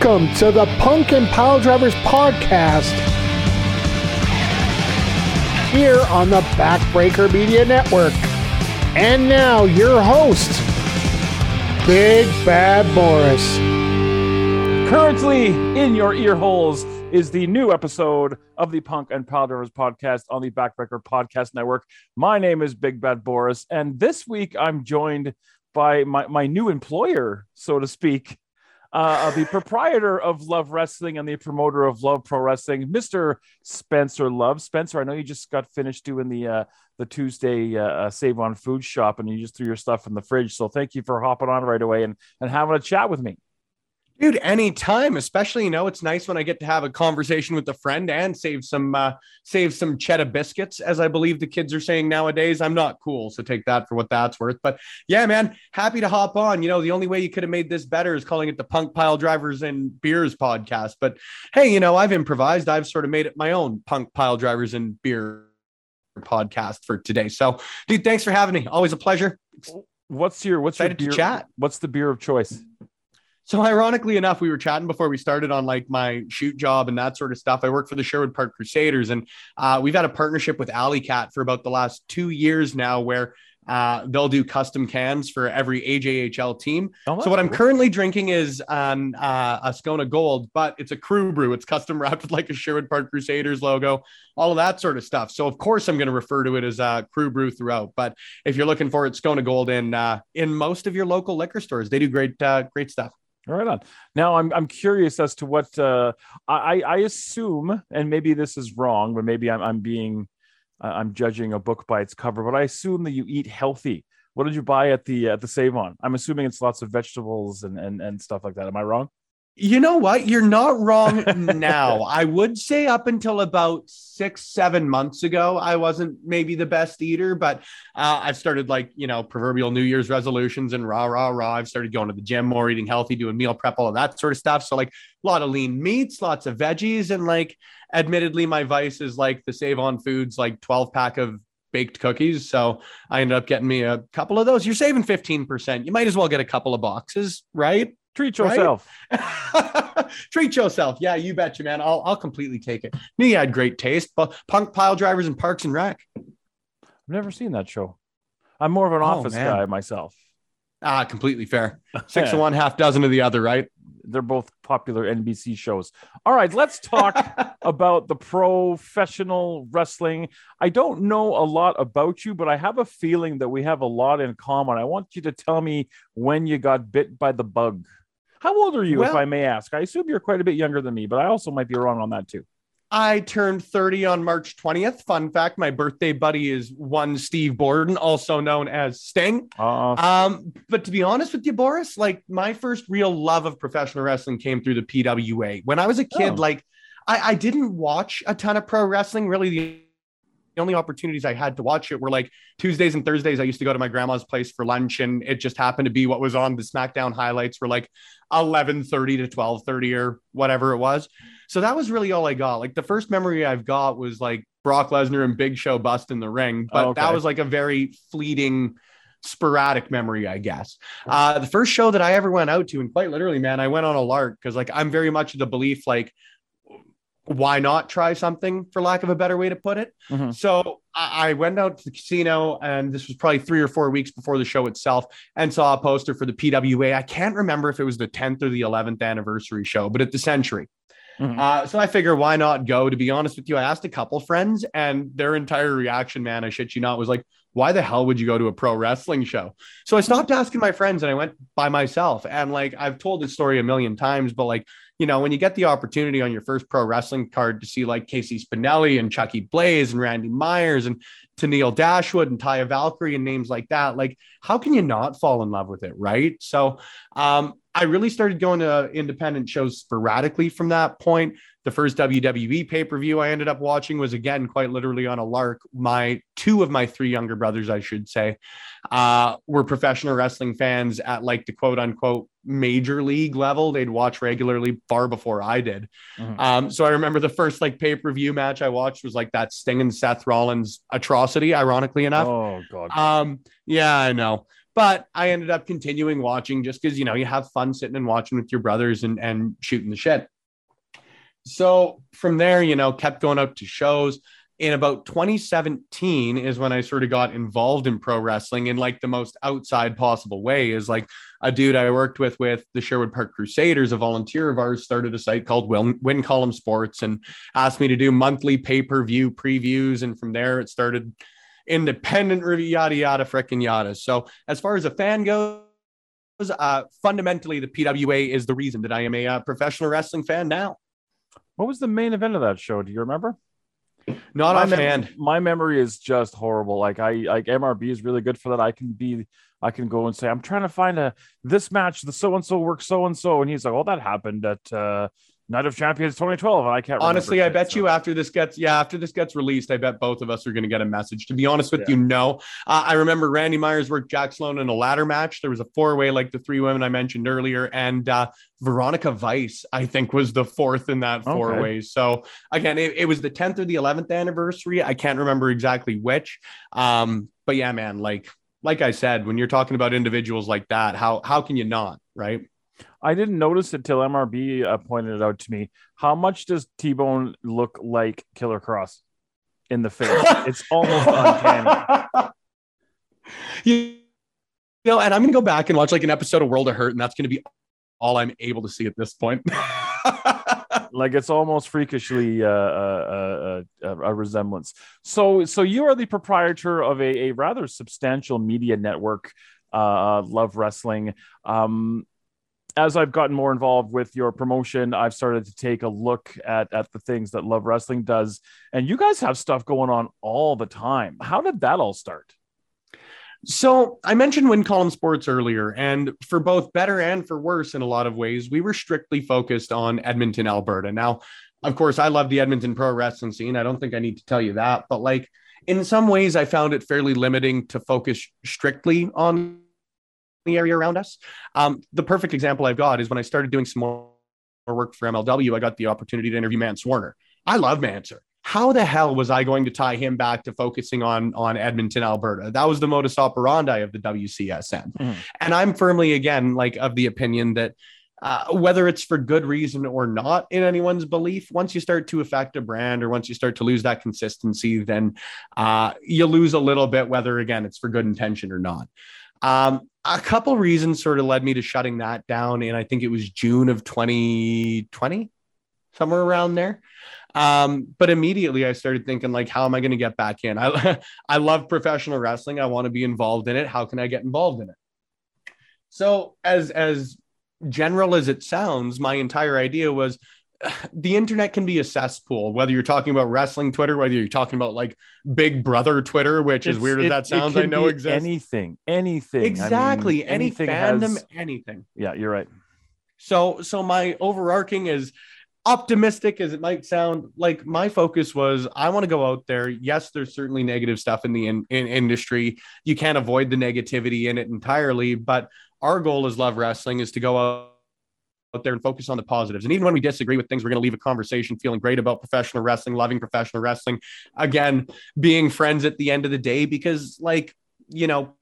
Welcome to the Punk and Pile Drivers podcast here on the Backbreaker Media Network. And now, your host, Big Bad Boris. Currently in your ear holes is the new episode of the Punk and Pile Drivers podcast on the Backbreaker Podcast Network. My name is Big Bad Boris, and this week I'm joined by my, my new employer, so to speak, uh, the proprietor of Love Wrestling and the promoter of Love Pro Wrestling, Mr. Spencer Love. Spencer, I know you just got finished doing the uh, the Tuesday uh, uh, Save on Food Shop, and you just threw your stuff in the fridge. So thank you for hopping on right away and and having a chat with me. Dude, anytime, especially you know, it's nice when I get to have a conversation with a friend and save some uh save some cheddar biscuits, as I believe the kids are saying nowadays. I'm not cool, so take that for what that's worth. But yeah, man, happy to hop on. You know, the only way you could have made this better is calling it the Punk Pile Drivers and Beers podcast. But hey, you know, I've improvised, I've sort of made it my own Punk Pile Drivers and Beer podcast for today. So, dude, thanks for having me. Always a pleasure. What's your what's Excited your beer, chat. What's the beer of choice? So ironically enough, we were chatting before we started on like my shoot job and that sort of stuff. I work for the Sherwood Park Crusaders, and uh, we've had a partnership with Alley Kat for about the last two years now, where uh, they'll do custom cans for every AJHL team. Oh, so what I'm cool. currently drinking is um, uh, a Scona Gold, but it's a crew brew. It's custom wrapped with like a Sherwood Park Crusaders logo, all of that sort of stuff. So of course I'm going to refer to it as a crew brew throughout. But if you're looking for it, Scona Gold in uh, in most of your local liquor stores, they do great uh, great stuff. Right on. Now I'm I'm curious as to what uh, I I assume, and maybe this is wrong, but maybe I'm I'm being uh, I'm judging a book by its cover, but I assume that you eat healthy. What did you buy at the at the Save On? I'm assuming it's lots of vegetables and and and stuff like that. Am I wrong? You know what? You're not wrong now. I would say up until about six, seven months ago, I wasn't maybe the best eater, but uh, I've started like, you know, proverbial New Year's resolutions and rah, rah, rah. I've started going to the gym more, eating healthy, doing meal prep, all of that sort of stuff. So, like, a lot of lean meats, lots of veggies. And, like, admittedly, my vice is like the Save On Foods, like 12 pack of baked cookies. So I ended up getting me a couple of those. You're saving 15%. You might as well get a couple of boxes, right? Treat Right? yourself. Treat yourself. Yeah, you betcha, man. I'll, I'll completely take it. Knew you had great taste, but punk pile drivers and parks and rec. I've never seen that show. I'm more of an Oh, office man. guy myself. Ah, completely fair. Six of one, half dozen of the other, right? They're both popular NBC shows. All right, let's talk about the professional wrestling. I don't know a lot about you, but I have a feeling that we have a lot in common. I want you to tell me when you got bit by the bug. How old are you, if I may ask? I assume you're quite a bit younger than me, but I also might be wrong on that too. I turned 30 on March 20th. Fun fact my birthday buddy is one Steve Borden, also known as Sting. Uh, Um, but to be honest with you, Boris, like my first real love of professional wrestling came through the PWA. When I was a kid, Oh. like I, I didn't watch a ton of pro wrestling. Really, the, the only opportunities I had to watch it were like Tuesdays and Thursdays. I used to go to my grandma's place for lunch, and it just happened to be what was on the SmackDown highlights were like 11:30 to 12:30 or whatever it was. So that was really all I got. Like the first memory I've got was like Brock Lesnar and Big Show bust in the ring, but Oh, okay. that was like a very fleeting sporadic memory, I guess. Uh, the first show that I ever went out to, and quite literally, man, I went on a lark because, like, I'm very much of the belief, like, why not try something, for lack of a better way to put it? Mhm. So I, I went out to the casino, and this was probably three or four weeks before the show itself, and saw a poster for the PWA. I can't remember if it was the 10th or the 11th anniversary show, but at the Century. Mhm. Uh, so I figure why not go? To be honest with you, I asked a couple friends, and their entire reaction, man, I shit you not, was like, "Why the hell would you go to a pro wrestling show?" So I stopped asking my friends, and I went by myself. And like I've told this story a million times, but like you know, when you get the opportunity on your first pro wrestling card to see like Casey Spinelli and Chucky Blaze and Randy Myers and Tennille Dashwood and Taya Valkyrie and names like that, like how can you not fall in love with it, right? So um, I really started going to independent shows sporadically from that point. The first WWE pay per view I ended up watching was again quite literally on a lark. My two of my three younger brothers, I should say, uh, were professional wrestling fans at like the quote unquote major league level. They'd watch regularly far before I did. Mhm. Um, so I remember the first like pay per view match I watched was like that Sting and Seth Rollins atrocity, ironically enough. Oh god. Um, yeah, I know. But I ended up continuing watching just because you know you have fun sitting and watching with your brothers and and shooting the shit. So from there, you know, kept going out to shows in about 2017 is when I sort of got involved in pro wrestling in like the most outside possible way. Is like a dude I worked with with the Sherwood Park Crusaders, a volunteer of ours, started a site called Win, Column Sports and asked me to do monthly pay per view previews. And from there, it started independent review, yada yada, freaking yada. So as far as a fan goes. Uh, fundamentally, the PWA is the reason that I am a uh, professional wrestling fan now. What was the main event of that show? Do you remember? Not my offhand. Mem- my memory is just horrible. Like I like MRB is really good for that. I can be I can go and say I'm trying to find a this match. The so and so works so and so, and he's like, "Oh, that happened at uh, Night of Champions 2012." And I can't honestly. I bet so. you after this gets yeah after this gets released, I bet both of us are going to get a message. To be honest with yeah. you, no. Uh, I remember Randy Myers worked Jack Sloan in a ladder match. There was a four way like the three women I mentioned earlier, and uh, Veronica Vice I think was the fourth in that four okay. ways. So again, it, it was the 10th or the 11th anniversary. I can't remember exactly which. Um, but yeah, man, like like I said, when you're talking about individuals like that, how how can you not, right? I didn't notice it till MRB uh, pointed it out to me. How much does T Bone look like Killer Kross in the face? it's almost uncanny. You know, and I'm going to go back and watch like an episode of World of Hurt, and that's going to be all I'm able to see at this point. like it's almost freakishly uh, uh, uh, a resemblance. So, so you are the proprietor of a, a rather substantial media network, uh, Love Wrestling. Um, as I've gotten more involved with your promotion, I've started to take a look at at the things that Love Wrestling does, and you guys have stuff going on all the time. How did that all start? So I mentioned Win Column Sports earlier, and for both better and for worse, in a lot of ways, we were strictly focused on Edmonton, Alberta. Now, of course, I love the Edmonton pro wrestling scene. I don't think I need to tell you that, but like in some ways, I found it fairly limiting to focus strictly on the area around us. Um, the perfect example I've got is when I started doing some more work for MLW, I got the opportunity to interview Mance Warner. I love Manser. How the hell was I going to tie him back to focusing on on Edmonton, Alberta? That was the modus operandi of the WCSN. Mm-hmm. And I'm firmly again like of the opinion that uh, whether it's for good reason or not in anyone's belief, once you start to affect a brand or once you start to lose that consistency, then uh, you lose a little bit, whether again it's for good intention or not. Um, a couple reasons sort of led me to shutting that down. And I think it was June of 2020, somewhere around there. Um, but immediately I started thinking, like, how am I going to get back in? I, I love professional wrestling. I want to be involved in it. How can I get involved in it? So as, as general as it sounds, my entire idea was the internet can be a cesspool, whether you're talking about wrestling Twitter, whether you're talking about like Big Brother Twitter, which it's, as weird as that sounds, I know exists. Anything, anything. Exactly. I mean, any anything fandom, has... anything. Yeah, you're right. So, so my overarching is optimistic as it might sound like my focus was i want to go out there yes there's certainly negative stuff in the in, in industry you can't avoid the negativity in it entirely but our goal as love wrestling is to go out out there and focus on the positives. And even when we disagree with things, we're going to leave a conversation feeling great about professional wrestling, loving professional wrestling. Again, being friends at the end of the day, because, like, you know,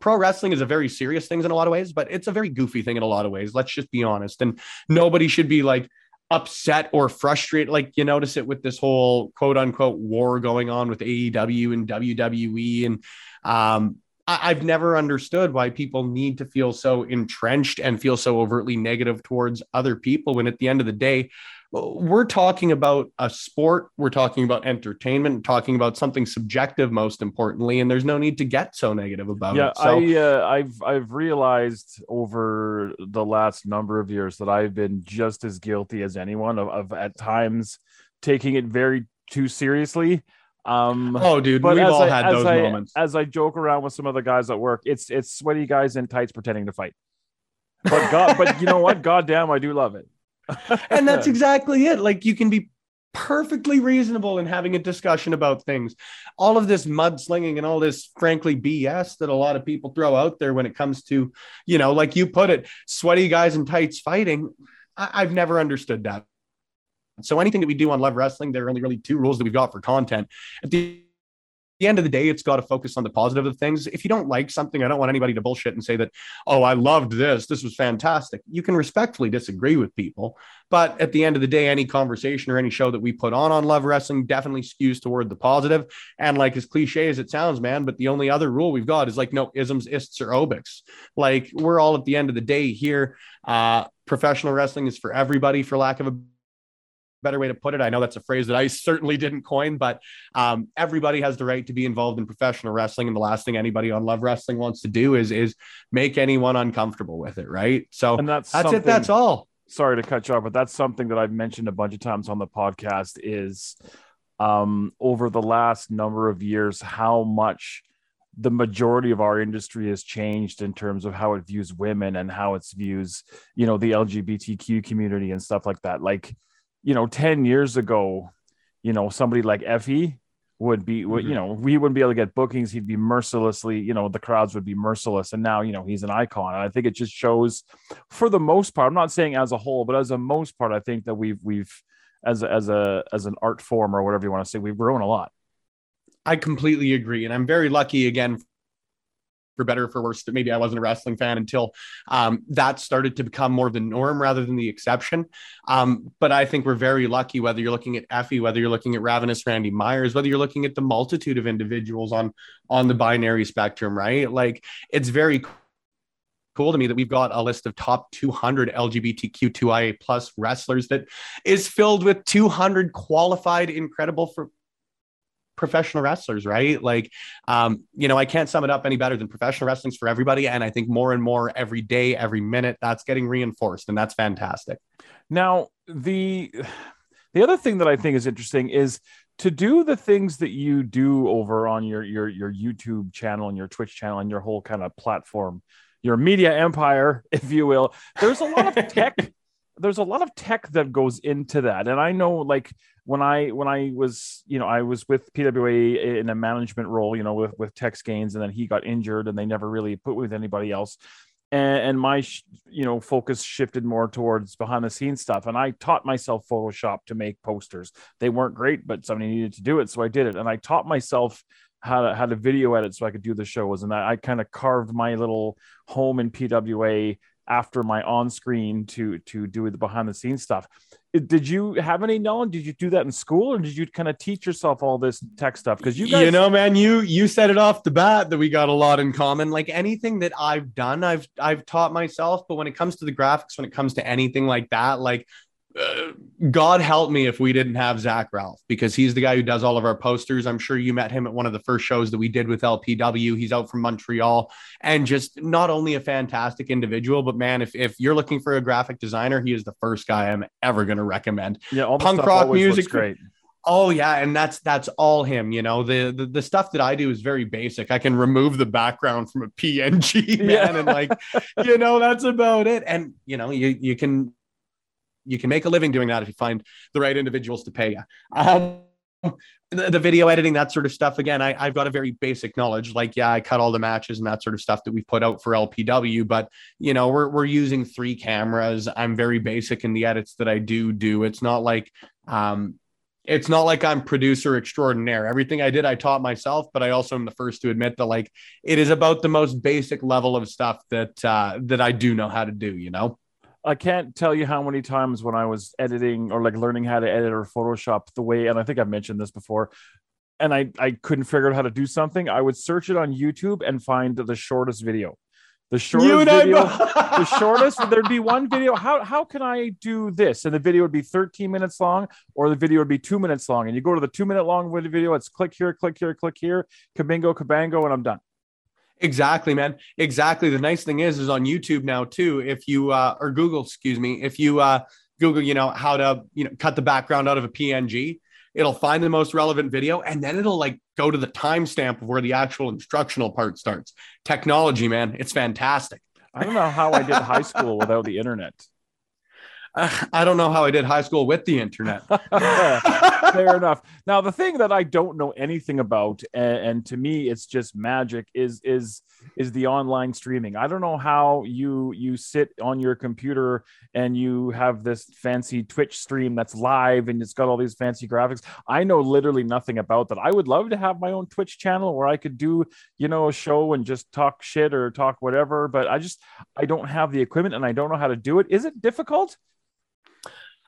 pro wrestling is a very serious thing in a lot of ways, but it's a very goofy thing in a lot of ways. Let's just be honest. And nobody should be like, upset or frustrated like you notice it with this whole quote unquote war going on with AEW and WWE and um I- have never understood why people need to feel so entrenched and feel so overtly negative towards other people when at the end of the day, we're talking about a sport, we're talking about entertainment, talking about something subjective, most importantly, and there's no need to get so negative about yeah, it. So, I, uh, I've I've realized over the last number of years that I've been just as guilty as anyone of, of at times taking it very too seriously um, oh, dude, we've all I, had those I, moments. As I joke around with some other guys at work, it's it's sweaty guys in tights pretending to fight. But God, but you know what? God damn, I do love it. and that's exactly it. Like you can be perfectly reasonable in having a discussion about things. All of this mudslinging and all this, frankly, BS that a lot of people throw out there when it comes to, you know, like you put it, sweaty guys in tights fighting. I- I've never understood that. So anything that we do on Love Wrestling, there are only really two rules that we've got for content. At the the end of the day, it's got to focus on the positive of things. If you don't like something, I don't want anybody to bullshit and say that, oh, I loved this. This was fantastic. You can respectfully disagree with people. But at the end of the day, any conversation or any show that we put on on Love Wrestling definitely skews toward the positive. And like as cliche as it sounds, man, but the only other rule we've got is like no isms, ists, or obics. Like we're all at the end of the day here. Uh, professional wrestling is for everybody, for lack of a better way to put it. I know that's a phrase that I certainly didn't coin, but um, everybody has the right to be involved in professional wrestling. And the last thing anybody on Love Wrestling wants to do is is make anyone uncomfortable with it, right? So And that's that's it. That's all. sorry to cut you off, but that's something that I've mentioned a bunch of times on the podcast is um, over the last number of years, how much the majority of our industry has changed in terms of how it views women and how it views, you know, the LGBTQ community and stuff like that. Like, you know, 10 years ago, you know, somebody like Effy would be, would you mm-hmm. know, we wouldn't be able to get bookings. He'd be mercilessly, you know, the crowds would be merciless. And now, you know, he's an icon. And I think it just shows for the most part, I'm not saying as a whole, but as a most part, I think that we've, we've, as a, as a, as an art form or whatever you want to say, we've grown a lot. I completely agree. And I'm very lucky again for better or for worse that maybe I wasn't a wrestling fan until um, that started to become more of the norm rather than the exception. Um, but I think we're very lucky whether you're looking at Effy, whether you're looking at Ravenous Randy Myers, whether you're looking at the multitude of individuals on on the binary spectrum, right? Like it's very cool to me that we've got a list of top 200 LGBTQ2IA plus wrestlers that is filled with 200 qualified, incredible for professional wrestlers, right? Like, um, you know, I can't sum it up any better than professional wrestling's for everybody. And I think more and more every day, every minute, that's getting reinforced, and that's fantastic. Now, the the other thing that I think is interesting is to do the things that you do over on your your your YouTube channel and your Twitch channel and your whole kind of platform, your media empire, if you will. There's a lot of tech. there's a lot of tech that goes into that, and I know like when I when I was you know I was with PWA in a management role, you know, with with Tex Gaines, and then he got injured, and they never really put with anybody else. And, and my you know focus shifted more towards behind the scenes stuff and i taught myself photoshop to make posters. They weren't great but somebody needed to do it so i did it. And i taught myself how to how to video edit so i could do the shows and i, I kind of carved my little home in pwa after my on screen to to do the behind the scenes stuff did you have any knowledge did you do that in school or did you kind of teach yourself all this tech stuff because you guys you know, man, you you said it off the bat that we got a lot in common. Like anything that I've done, I've I've taught myself. But when it comes to the graphics, when it comes to anything like that, like uh, God help me if we didn't have Zach Ralph because he's the guy who does all of our posters. I'm sure you met him at one of the first shows that we did with LPW. He's out from Montreal and just not only a fantastic individual, but man, if, if you're looking for a graphic designer, he is the first guy I'm ever going to recommend. yeah all punk rock music- great Oh yeah, and that's that's all him. You know, the, the the stuff that I do is very basic. I can remove the background from a PNG, man, Yeah. and like, you know, that's about it. And you know, you you can you can make a living doing that if you find the right individuals to pay you. Um, the, the video editing, that sort of stuff. Again, I, I've got a very basic knowledge. Like, yeah, I cut all the matches and that sort of stuff that we put out for LPW. But you know, we're we're using three cameras. I'm very basic in the edits that I do do. It's not like um, it's not like I'm producer extraordinaire. Everything I did, I taught myself, but I also am the first to admit that like it is about the most basic level of stuff that uh, that I do know how to do. You know. I can't tell you how many times when I was editing or like learning how to edit or Photoshop the way, and I think I've mentioned this before, and I, I couldn't figure out how to do something. I would search it on YouTube and find the shortest video. The shortest video, the shortest, there'd be one video. How, how can I do this? And the video would be 13 minutes long, or the video would be two minutes long. And you go to the two minute long video, it's click here, click here, click here, kabingo, kabango, and I'm done. Exactly, man. Exactly. The nice thing is, is on YouTube now too. If you uh, or Google, excuse me, if you uh, Google, you know how to you know cut the background out of a PNG, it'll find the most relevant video, and then it'll like go to the timestamp of where the actual instructional part starts. Technology, man, it's fantastic. I don't know how I did high school without the internet. I don't know how I did high school with the internet. Fair enough. Now, the thing that I don't know anything about, and, and, to me, it's just magic, is is is the online streaming. I don't know how you you sit on your computer and you have this fancy Twitch stream that's live and it's got all these fancy graphics. I know literally nothing about that. I would love to have my own Twitch channel where I could do, you know, a show and just talk shit or talk whatever. But I just I don't have the equipment and I don't know how to do it. Is it difficult?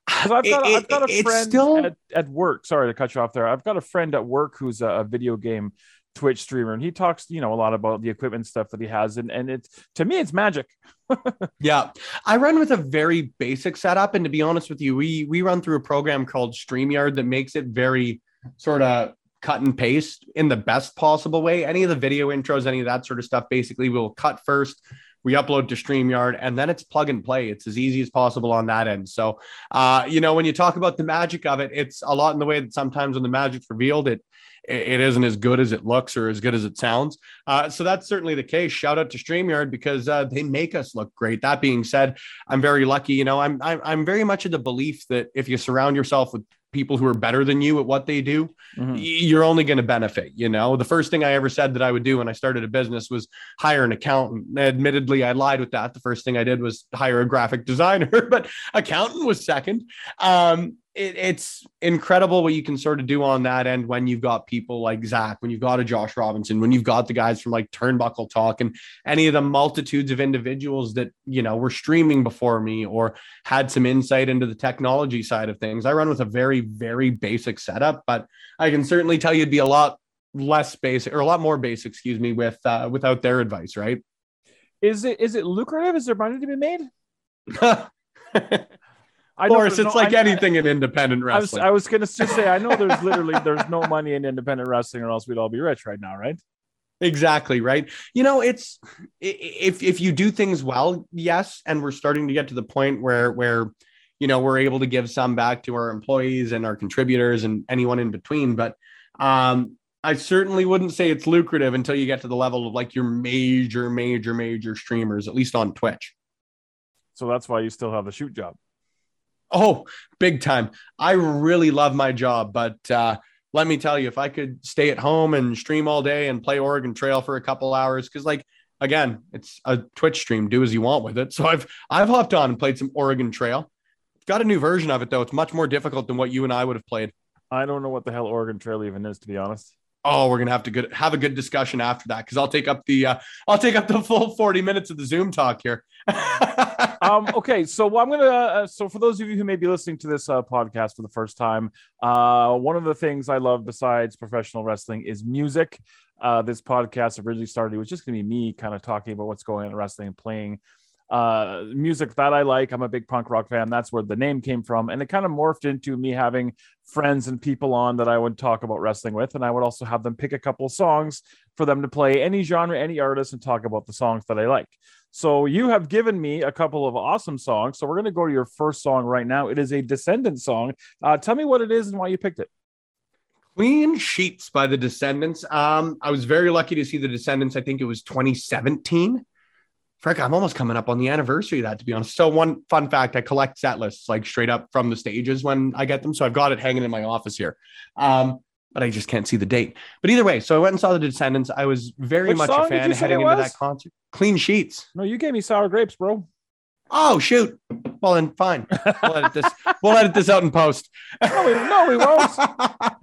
Because I've got, it, I've got a friend still... at, at work. Sorry to cut you off there. I've got a friend at work who's a, a video game Twitch streamer, and he talks, you know, a lot about the equipment stuff that he has, and and it's to me, it's magic. yeah, I run with a very basic setup, and to be honest with you, we we run through a program called StreamYard that makes it very sort of cut and paste in the best possible way. Any of the video intros, any of that sort of stuff, basically, we'll cut first we upload to StreamYard, and then it's plug and play. It's as easy as possible on that end. So, uh, you know, when you talk about the magic of it, it's a lot in the way that sometimes when the magic's revealed, it it isn't as good as it looks or as good as it sounds. Uh, so that's certainly the case. Shout out to StreamYard because uh, they make us look great. That being said, I'm very lucky. You know, I'm, I'm I'm very much of the belief that if you surround yourself with people who are better than you at what they do, mm-hmm. you're only going to benefit. You know, the first thing I ever said that I would do when I started a business was hire an accountant. Admittedly, I lied with that. The first thing I did was hire a graphic designer, but accountant was second. Um, it, it's incredible what you can sort of do on that end when you've got people like Zach, when you've got a Josh Robinson, when you've got the guys from like Turnbuckle Talk and any of the multitudes of individuals that, you know, were streaming before me or had some insight into the technology side of things. I run with a very, very basic setup, but I can certainly tell you it'd be a lot less basic or a lot more basic, excuse me, with uh, without their advice, right? Is it is it lucrative? Is there money to be made? I of course, it's no, like I, anything I, in independent wrestling. I was, was going to say, I know there's literally there's no money in independent wrestling, or else we'd all be rich right now, right? Exactly right. You know, it's if if you do things well, yes, and we're starting to get to the point where where you know we're able to give some back to our employees and our contributors and anyone in between. But um, I certainly wouldn't say it's lucrative until you get to the level of like your major, major, major streamers, at least on Twitch. So that's why you still have a shoot job. Oh, big time. I really love my job, but uh, let me tell you, if I could stay at home and stream all day and play Oregon Trail for a couple hours, because like again, it's a Twitch stream, do as you want with it. So I've I've hopped on and played some Oregon Trail. Got a new version of it though. It's much more difficult than what you and I would have played. I don't know what the hell Oregon Trail even is, to be honest. Oh, we're gonna have to good have a good discussion after that because I'll take up the uh, I'll take up the full forty minutes of the Zoom talk here. um, okay, so I'm gonna. Uh, so for those of you who may be listening to this uh, podcast for the first time, uh, one of the things I love besides professional wrestling is music. Uh, this podcast originally started; it was just gonna be me kind of talking about what's going on in wrestling and playing uh, music that I like. I'm a big punk rock fan. That's where the name came from. And it kind of morphed into me having friends and people on that I would talk about wrestling with. And I would also have them pick a couple songs for them to play any genre, any artist, and talk about the songs that I like. So you have given me a couple of awesome songs. So we're going to go to your first song right now. It is a Descendent song. Uh, tell me what it is and why you picked it. Clean Sheets by the Descendents. Um, I was very lucky to see the Descendents. I think it was 2017 Frick, I'm almost coming up on the anniversary of that, to be honest. So, one fun fact I collect set lists like straight up from the stages when I get them. So, I've got it hanging in my office here. Um, but I just can't see the date. But either way, so I went and saw the Descendents. I was very Which much a fan heading into that concert. Clean Sheets. No, you gave me sour grapes, bro. Oh shoot! Well then, fine. We'll edit this. we'll edit this out in post. no, we, no, we won't.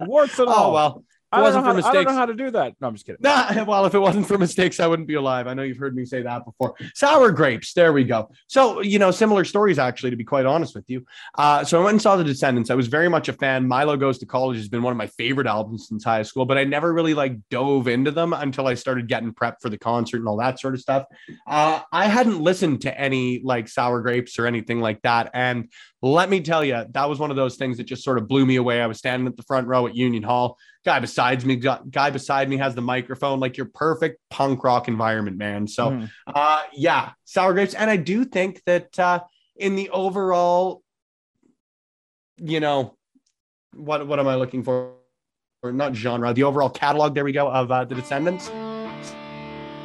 Warts and oh, all. Oh well. I don't, to, I don't, know how to do that. No, I'm just kidding. Nah, well, if it wasn't for mistakes, I wouldn't be alive. I know you've heard me say that before. Sour grapes. There we go. So, you know, similar stories, actually, to be quite honest with you. Uh, so I went and saw The Descendents. I was very much a fan. Milo Goes to College has been one of my favorite albums since high school, but I never really like dove into them until I started getting prep for the concert and all that sort of stuff. Uh, I hadn't listened to any like sour grapes or anything like that. And let me tell you, that was one of those things that just sort of blew me away. I was standing at the front row at Union Hall. Guy besides me, guy beside me has the microphone, like your perfect punk rock environment, man. So, mm. uh, yeah, sour grapes. And I do think that uh, in the overall, you know, what what am I looking for? Or not genre, the overall catalog. There we go of uh, the Descendents.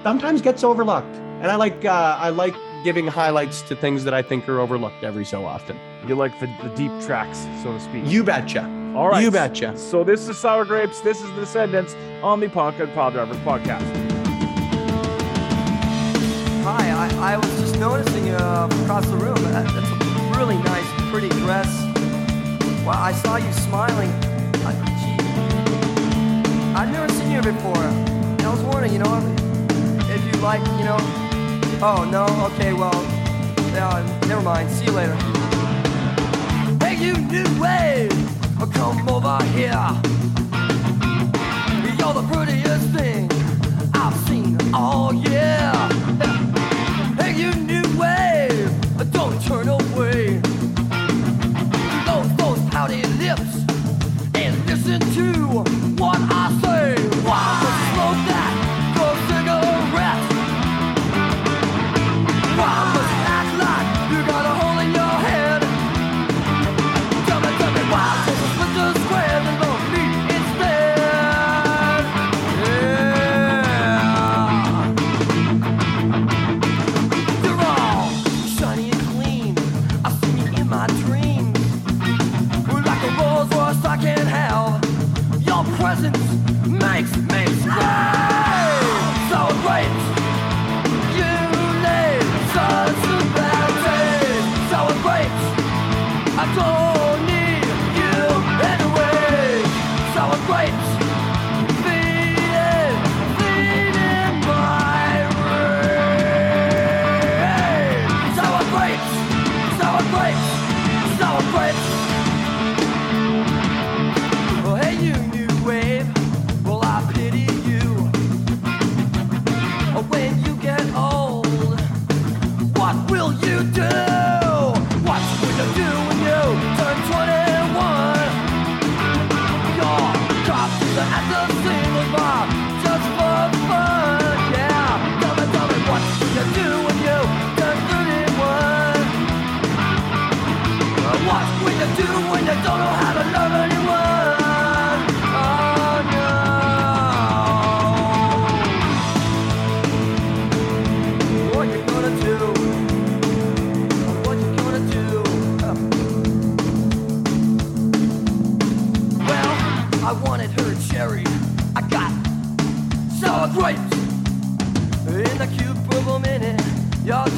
Sometimes gets overlooked, and I like uh, I like giving highlights to things that I think are overlooked every so often. You like the, the deep tracks, so to speak. You betcha. All right. You betcha. So this is Sour Grapes. This is the Descendents on the Punk and Pile Drivers podcast. Hi, I, I was just noticing uh, across the room. That, that's a really nice, pretty dress. Wow, I saw you smiling. I, gee, I've never seen you before. I was wondering, you know, if you like, you know. Oh no, okay, well, yeah, never mind. See you later. Hey, you new wave, come over here. You're the prettiest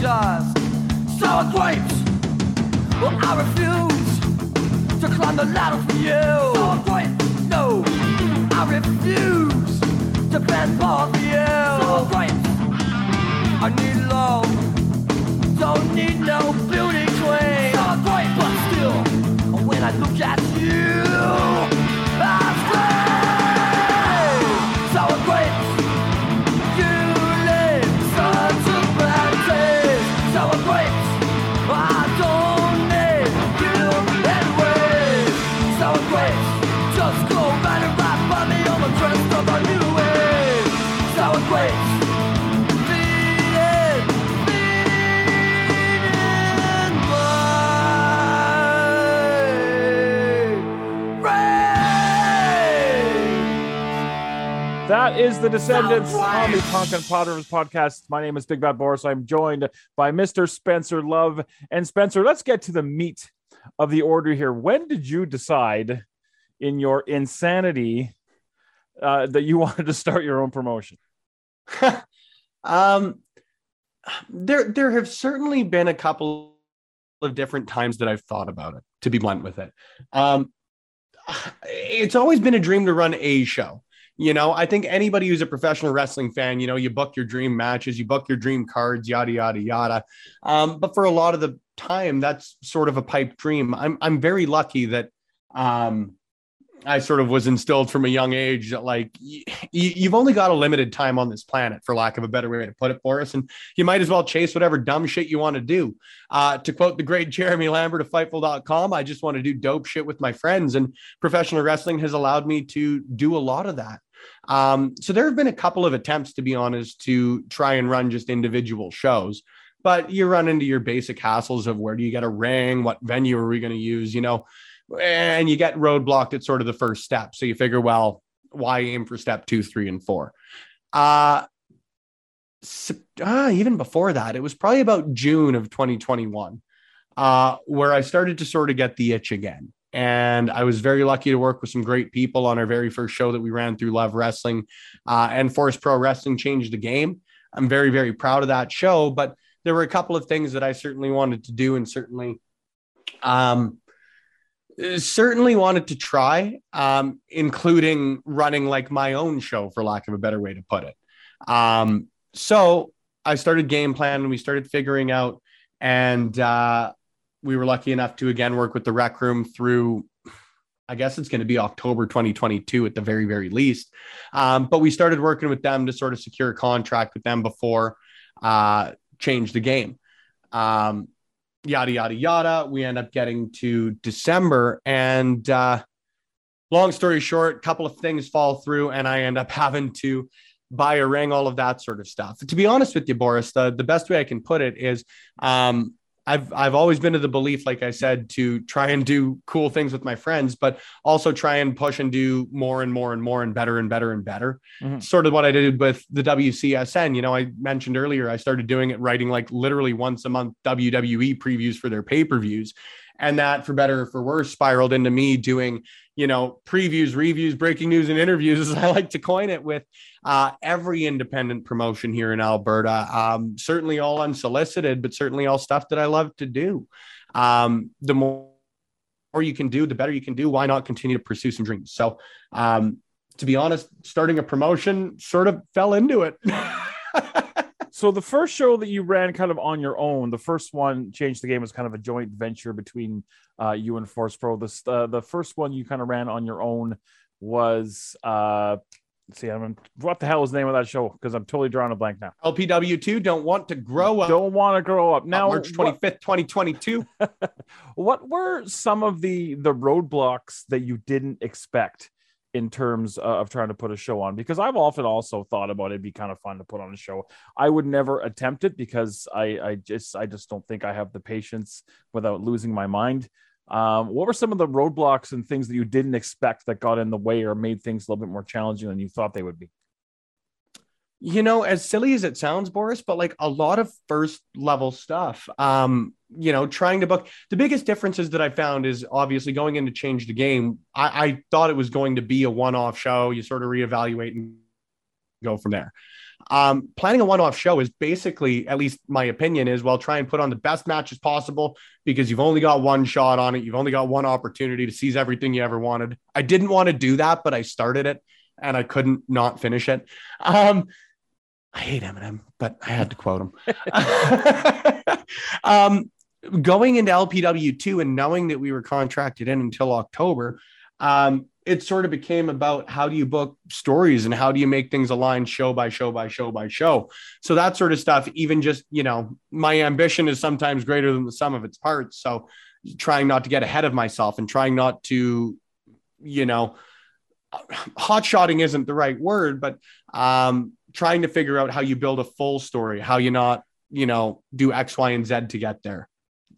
Your sour grapes. Well, I refuse to climb the ladder for you. Sour grapes. No, I refuse to bend for you. Sour grapes. I need love. Don't need no beauty queen. Sour great, but still, when I look at you, That is the Descendents on the and Pile podcast. My name is Big Bad Boris. I'm joined by Mr. Spencer Love. And Spencer, let's get to the meat of the order here. When did you decide in your insanity uh, that you wanted to start your own promotion? um, there there have certainly been a couple of different times that I've thought about it. To be blunt with it, um, it's always been a dream to run a show. You know, I think anybody who's a professional wrestling fan, you know, you book your dream matches, you book your dream cards, yada yada yada. Um, but for a lot of the time, that's sort of a pipe dream. I'm I'm very lucky that um, I sort of was instilled from a young age that like y- you've only got a limited time on this planet, for lack of a better way to put it, for us, and you might as well chase whatever dumb shit you want to do. Uh, to quote the great Jeremy Lambert of Fightful.com, I just want to do dope shit with my friends, and professional wrestling has allowed me to do a lot of that. Um, so there have been a couple of attempts, to be honest, to try and run just individual shows. But you run into your basic hassles of where do you get a ring? What venue are we going to use? You know, and you get roadblocked at sort of the first step. So you figure, well, why aim for step two, three, and four? Uh, ah, even before that, it was probably about June of 2021, uh, where I started to sort of get the itch again. And I was very lucky to work with some great people on our very first show that we ran through Love Wrestling. Uh, and Force Pro Wrestling changed the game. I'm very, very proud of that show. But there were a couple of things that I certainly wanted to do and certainly um, certainly wanted to try, um, including running like my own show, for lack of a better way to put it. Um, so I started game plan and we started figuring out, and uh, we were lucky enough to again work with the rec room through. I guess it's going to be October 2022 at the very, very least. Um, but we started working with them to sort of secure a contract with them before uh, change the game. Um, yada yada yada. We end up getting to December, and uh, long story short, a couple of things fall through, and I end up having to buy a ring, all of that sort of stuff. To be honest with you, Boris, the, the best way I can put it is um, I've I've always been of the belief, like I said, to try and do cool things with my friends, but also try and push and do more and more and more and better and better and better. Mm-hmm. Sort of what I did with the WCSN. You know, I mentioned earlier I started doing it, writing like literally once a month WWE previews for their pay per views, and that for better or for worse spiraled into me doing you know previews reviews breaking news and interviews as i like to coin it with uh, every independent promotion here in alberta. Um, certainly all unsolicited but certainly all stuff that i love to do. Um, the more you can do the better you can do. Why not continue to pursue some dreams? So um, to be honest starting a promotion sort of fell into it So the first show that you ran kind of on your own, the first one changed the game was kind of a joint venture between uh, you and Force Pro. The uh, the first one you kind of ran on your own was uh, let's see, I'm what the hell is the name of that show? Because I'm totally drawing a blank now. LPW two don't want to grow up. Don't want to grow up now. March 25th, 2022. what were some of the the roadblocks that you didn't expect? In terms of trying to put a show on because I've often also thought about it'd be kind of fun to put on a show. I would never attempt it because I, I just I just don't think I have the patience without losing my mind. Um, what were some of the roadblocks and things that you didn't expect that got in the way or made things a little bit more challenging than you thought they would be? You know, as silly as it sounds, Boris, but like a lot of first level stuff. Um, you know, trying to book the biggest differences that I found is obviously going in to change the game. I, I thought it was going to be a one off show. You sort of reevaluate and go from there. Um, planning a one off show is basically, at least my opinion, is well, try and put on the best matches possible because you've only got one shot on it. You've only got one opportunity to seize everything you ever wanted. I didn't want to do that, but I started it and I couldn't not finish it. Um, I hate Eminem, but I had to quote him. um, going into LPW2 and knowing that we were contracted in until October, um, it sort of became about how do you book stories and how do you make things align show by show by show by show. So that sort of stuff, even just, you know, my ambition is sometimes greater than the sum of its parts. So trying not to get ahead of myself and trying not to, you know, hot shotting isn't the right word, but um, trying to figure out how you build a full story, how you not, you know, do X, Y, and Z to get there.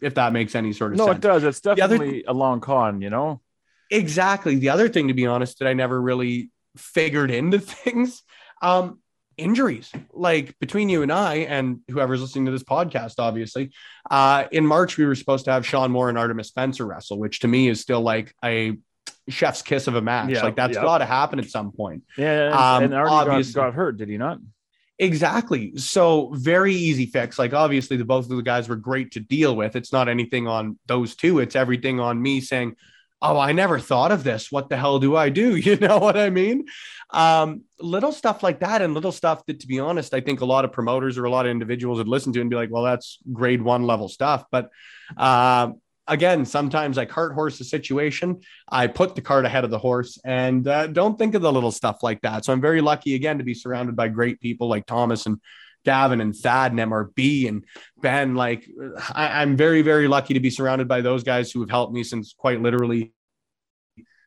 If that makes any sort of no, sense. No, it does. It's definitely a long con, you know. Exactly. The other thing, to be honest, that I never really figured into things, um, injuries. Like between you and I, and whoever's listening to this podcast, obviously, uh, in March we were supposed to have Sean Moore and Artemis Spencer wrestle, which to me is still like a chef's kiss of a match. Yeah, like that's yeah. got to happen at some point. Yeah, and, um, and obviously got, got hurt, did he not? Exactly. So very easy fix. Like obviously the both of the guys were great to deal with. It's not anything on those two. It's everything on me saying, "Oh, I never thought of this. What the hell do I do?" You know what I mean? Um, little stuff like that, and little stuff that, to be honest, I think a lot of promoters or a lot of individuals would listen to and be like, "Well, that's grade one level stuff." But uh, again, sometimes I cart horse a situation. I put the cart ahead of the horse and uh, don't think of the little stuff like that. So I'm very lucky again to be surrounded by great people like Thomas and Gavin and Thad and MRB and Ben. Like I, I'm very, very lucky to be surrounded by those guys who have helped me since quite literally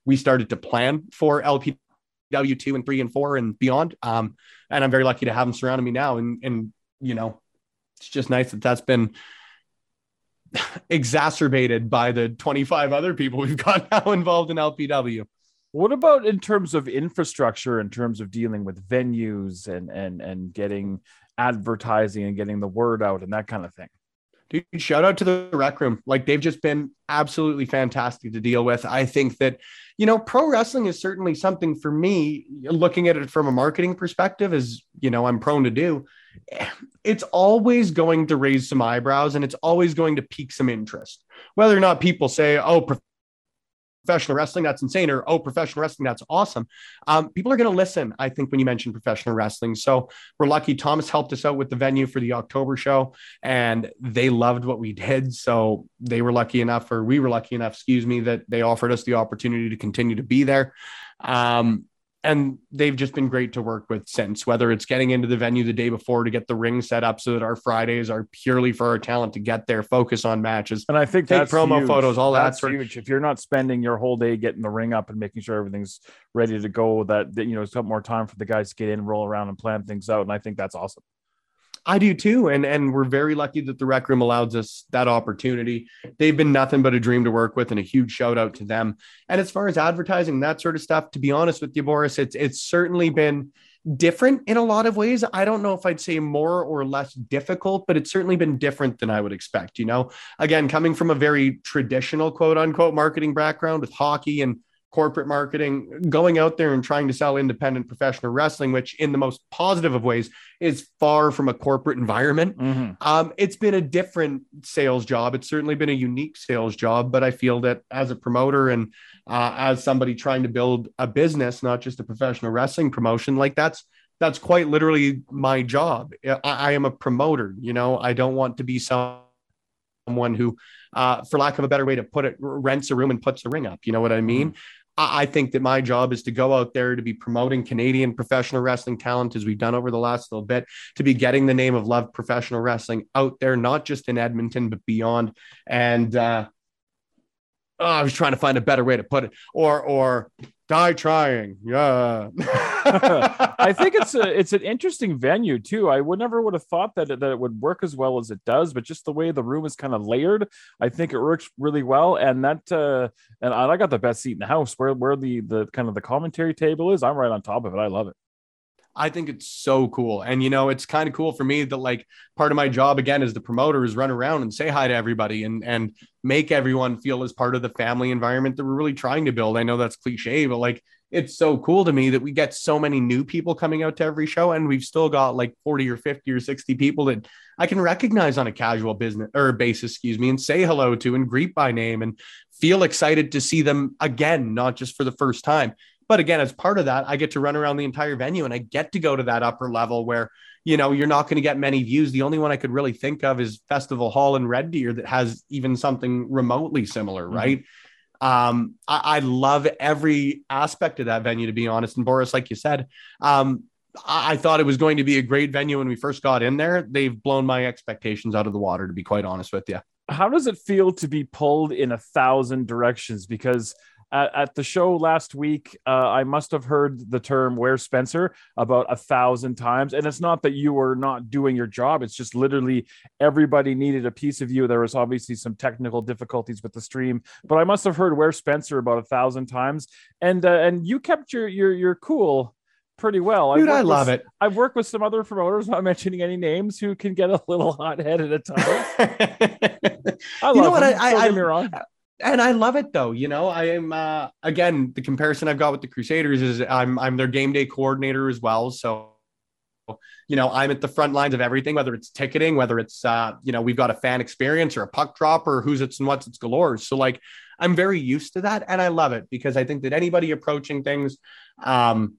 we started to plan for LPW two and three and four and beyond. Um, and I'm very lucky to have them surrounding me now. And, and, you know, it's just nice that that's been exacerbated by the 25 other people we've got now involved in LPW. What about in terms of infrastructure, in terms of dealing with venues and and and getting advertising and getting the word out and that kind of thing? Dude, shout out to the rec room. Like they've just been absolutely fantastic to deal with. I think that, you know, pro wrestling is certainly something for me, looking at it from a marketing perspective, as you know, I'm prone to do. It's always going to raise some eyebrows and it's always going to pique some interest. Whether or not people say, oh, professional wrestling, that's insane, or oh, professional wrestling, that's awesome. Um, people are going to listen, I think, when you mention professional wrestling. So we're lucky. Thomas helped us out with the venue for the October show, and they loved what we did. So they were lucky enough, or we were lucky enough, excuse me, that they offered us the opportunity to continue to be there. Um, and they've just been great to work with since whether it's getting into the venue the day before to get the ring set up so that our fridays are purely for our talent to get there focus on matches. And i think take promo huge. photos all that's that huge. If you're not spending your whole day getting the ring up and making sure everything's ready to go that, that you know it's got more time for the guys to get in roll around and plan things out. And i think that's awesome I do too. And and we're very lucky that the rec room allows us that opportunity. They've been nothing but a dream to work with and a huge shout out to them. And as far as advertising, that sort of stuff, to be honest with you, Boris, it's it's certainly been different in a lot of ways. I don't know if I'd say more or less difficult, but it's certainly been different than I would expect. You know, again, coming from a very traditional quote unquote marketing background with hockey and corporate marketing, going out there and trying to sell independent professional wrestling, which in the most positive of ways is far from a corporate environment. Mm-hmm. Um, it's been a different sales job. It's certainly been a unique sales job, but I feel that as a promoter and uh, as somebody trying to build a business, not just a professional wrestling promotion, like that's that's quite literally my job. I, I am a promoter. You know, I don't want to be some someone who, uh, for lack of a better way to put it, rents a room and puts a ring up. You know what I mean? I think that my job is to go out there to be promoting Canadian professional wrestling talent as we've done over the last little bit, to be getting the name of Love Professional Wrestling out there, not just in Edmonton, but beyond. And uh, oh, I was trying to find a better way to put it, or or die trying. Yeah. I think it's a it's an interesting venue too. I would never would have thought that it, that it would work as well as it does, but just the way the room is kind of layered, I think it works really well. And that uh, and I got the best seat in the house where where the the kind of the commentary table is. I'm right on top of it. I love it. I think it's so cool. And, you know, it's kind of cool for me that like part of my job again as the promoter is run around and say hi to everybody and, and make everyone feel as part of the family environment that we're really trying to build. I know that's cliche, but like, it's so cool to me that we get so many new people coming out to every show and we've still got like 40 or 50 or 60 people that I can recognize on a casual business or basis, excuse me, and say hello to and greet by name and feel excited to see them again, not just for the first time. But again, as part of that, I get to run around the entire venue and I get to go to that upper level where, you know, you're not going to get many views. The only one I could really think of is Festival Hall in Red Deer that has even something remotely similar, mm-hmm. right? Um, I, I, love every aspect of that venue, to be honest. And Boris, like you said, um, I, I thought it was going to be a great venue when we first got in there. They've blown my expectations out of the water, to be quite honest with you. How does it feel to be pulled in a thousand directions? Because at, at the show last week, uh, I must have heard the term "Where's Spencer" about a thousand times, and it's not that you were not doing your job; it's just literally everybody needed a piece of you. There was obviously some technical difficulties with the stream, but I must have heard "Where's Spencer" about a thousand times, and uh, and you kept your your your cool pretty well. Dude, I love with, it. I've worked with some other promoters, not mentioning any names, who can get a little hot headed at times. I love you know what? Them. I, I, I, and I love it though. You know, I am uh, again the comparison I've got with the Crusaders is I'm I'm their game day coordinator as well. So, you know, I'm at the front lines of everything, whether it's ticketing, whether it's uh, you know, we've got a fan experience or a puck drop or who's it's and what's it's galore. So like I'm very used to that and I love it because I think that anybody approaching things, um,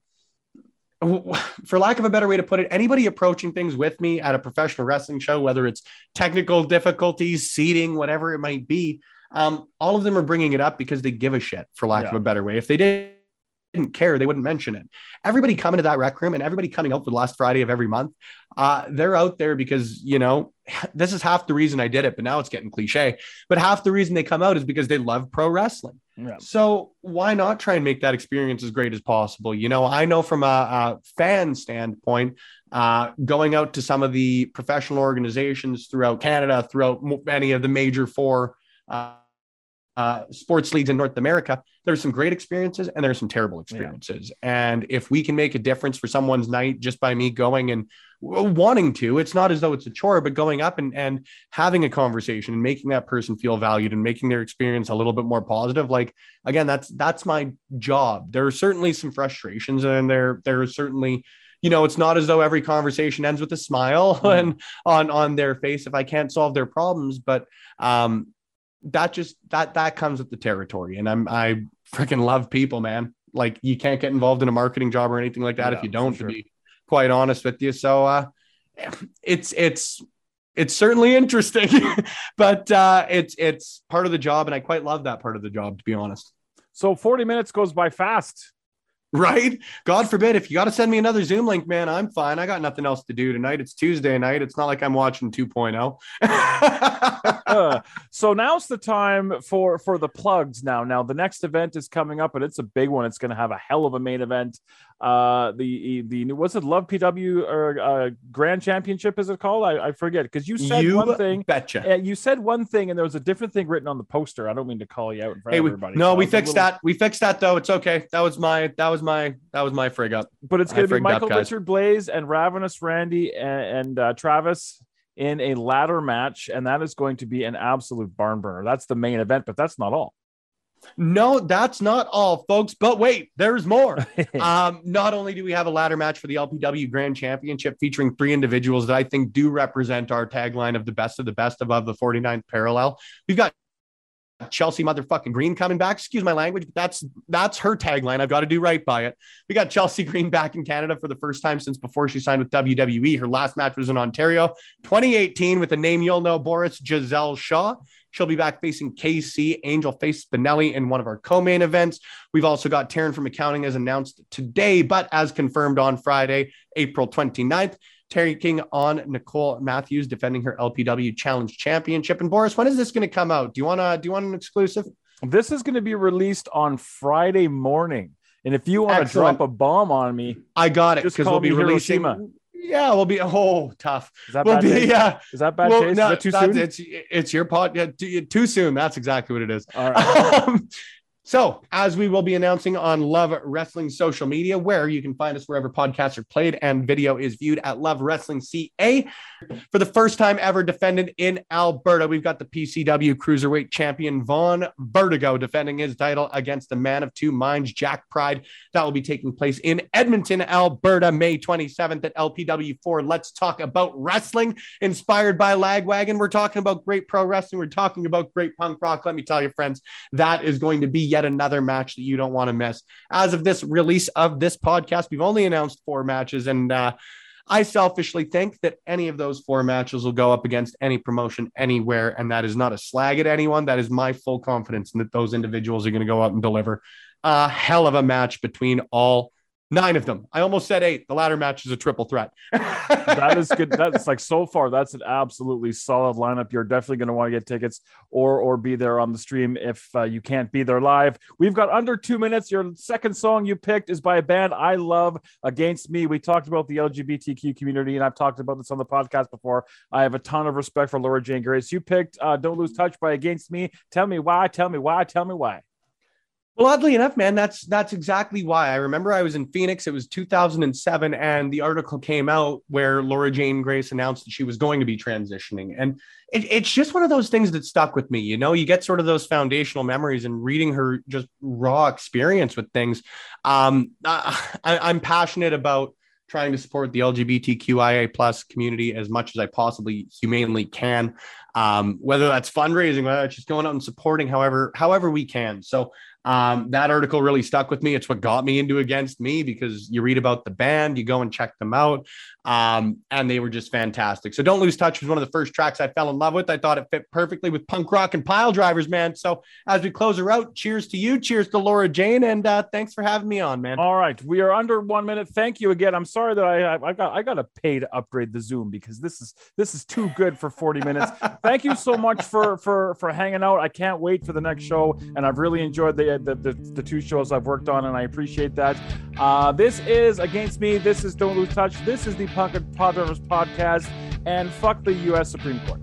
for lack of a better way to put it, anybody approaching things with me at a professional wrestling show, whether it's technical difficulties, seating, whatever it might be, um, all of them are bringing it up because they give a shit, for lack yeah. of a better way. If they did, didn't care, they wouldn't mention it. Everybody coming to that rec room and everybody coming out for the last Friday of every month, uh, they're out there because, you know, this is half the reason I did it, but now it's getting cliche. But half the reason they come out is because they love pro wrestling. Yeah. So why not try and make that experience as great as possible? You know, I know from a, a fan standpoint, uh, going out to some of the professional organizations throughout Canada, throughout many of the major four uh, uh, sports leagues in North America, there's some great experiences and there's some terrible experiences. Yeah. And if we can make a difference for someone's night just by me going and wanting to. It's not as though it's a chore, but going up and, and having a conversation and making that person feel valued and making their experience a little bit more positive. Like again, that's that's my job. There are certainly some frustrations and there there is certainly you know, it's not as though every conversation ends with a smile mm. and on on their face if I can't solve their problems, but um that just that that comes with the territory. And I'm I freaking love people, man. Like you can't get involved in a marketing job or anything like that yeah, if you don't, sure. to be quite honest with you. So uh it's it's it's certainly interesting, but uh it's it's part of the job, and I quite love that part of the job, to be honest. So 40 minutes goes by fast right? God forbid if you got to send me another Zoom link, man, I'm fine. I got nothing else to do tonight. It's Tuesday night. It's not like I'm watching 2.0. uh, so now's the time for for the plugs now. Now the next event is coming up and it's a big one. It's going to have a hell of a main event uh the the was it love pw or uh grand championship is it called i, I forget because you said you one thing betcha uh, you said one thing and there was a different thing written on the poster i don't mean to call you out in front hey, of we, no so we fixed little... that we fixed that though it's okay that was my that was my that was my frig up but it's gonna I be michael up, richard blaze and ravenous randy and, and uh, travis in a ladder match and that is going to be an absolute barn burner that's the main event but that's not all no, that's not all, folks. But wait, there's more. um, not only do we have a ladder match for the LPW Grand Championship featuring three individuals that I think do represent our tagline of the best of the best above the 49th parallel. We've got Chelsea motherfucking Green coming back. Excuse my language, but that's that's her tagline. I've got to do right by it. We got Chelsea Green back in Canada for the first time since before she signed with WWE. Her last match was in Ontario, 2018, with a name you'll know, Boris Giselle Shaw. She'll be back facing KC Angel Face Spinelli in one of our co-main events. We've also got Taryn from accounting as announced today, but as confirmed on Friday, April 29th. Terry King on Nicole Matthews defending her LPW Challenge Championship. And Boris, when is this going to come out? Do you want to do you want an exclusive? This is going to be released on Friday morning. And if you want to drop a bomb on me, I got it because we'll be releasing. Hiroshima. Yeah, we'll be oh tough. Is that we'll bad be, taste? Yeah, is that bad well, taste? No, is that too soon? It's it's your pod. Yeah, too, too, soon. That's exactly what it is. All right. Um, so, as we will be announcing on Love Wrestling social media, where you can find us wherever podcasts are played and video is viewed at Love Wrestling CA. For the first time ever defended in Alberta, we've got the PCW Cruiserweight Champion Vaughn Vertigo defending his title against the man of two minds, Jack Pride. That will be taking place in Edmonton, Alberta, May 27th at LPW4. Let's talk about wrestling inspired by Lagwagon. We're talking about great pro wrestling. We're talking about great punk rock. Let me tell you, friends, that is going to be yet another match that you don't want to miss. As of this release of this podcast, we've only announced four matches, and uh, I selfishly think that any of those four matches will go up against any promotion anywhere. And that is not a slag at anyone. That is my full confidence in that those individuals are going to go out and deliver a hell of a match between all Nine of them. I almost said eight. The ladder match is a triple threat. that is good. That's like so far. That's an absolutely solid lineup. You're definitely going to want to get tickets or or be there on the stream if uh, you can't be there live. We've got under two minutes. Your second song you picked is by a band I love, Against Me. We talked about the LGBTQ community, and I've talked about this on the podcast before. I have a ton of respect for Laura Jane Grace. You picked uh, "Don't Lose Touch" by Against Me. Tell me why. Tell me why. Tell me why. Well, oddly enough, man, that's that's exactly why. I remember I was in Phoenix. It was 2007, and the article came out where Laura Jane Grace announced that she was going to be transitioning, and it, it's just one of those things that stuck with me. You know, you get sort of those foundational memories, and reading her just raw experience with things. Um, I, I'm passionate about trying to support the LGBTQIA plus community as much as I possibly humanely can. Um, whether that's fundraising, whether it's just going out and supporting, however, however we can. So um, that article really stuck with me. It's what got me into Against Me because you read about the band, you go and check them out, um, and they were just fantastic. So Don't Lose Touch was one of the first tracks I fell in love with. I thought it fit perfectly with punk rock and pile drivers, man. So as we close her out, cheers to you, cheers to Laura Jane, and uh, thanks for having me on, man. All right, we are under one minute. Thank you again. I'm sorry that I I got I got to pay to upgrade the Zoom because this is this is too good for 40 minutes. Thank you so much for for for hanging out. I can't wait for the next show, and I've really enjoyed the the, the, the two shows I've worked on, and I appreciate that. Uh, this is Against Me. This is Don't Lose Touch. This is the Punk and Pod podcast, and fuck the U.S. Supreme Court.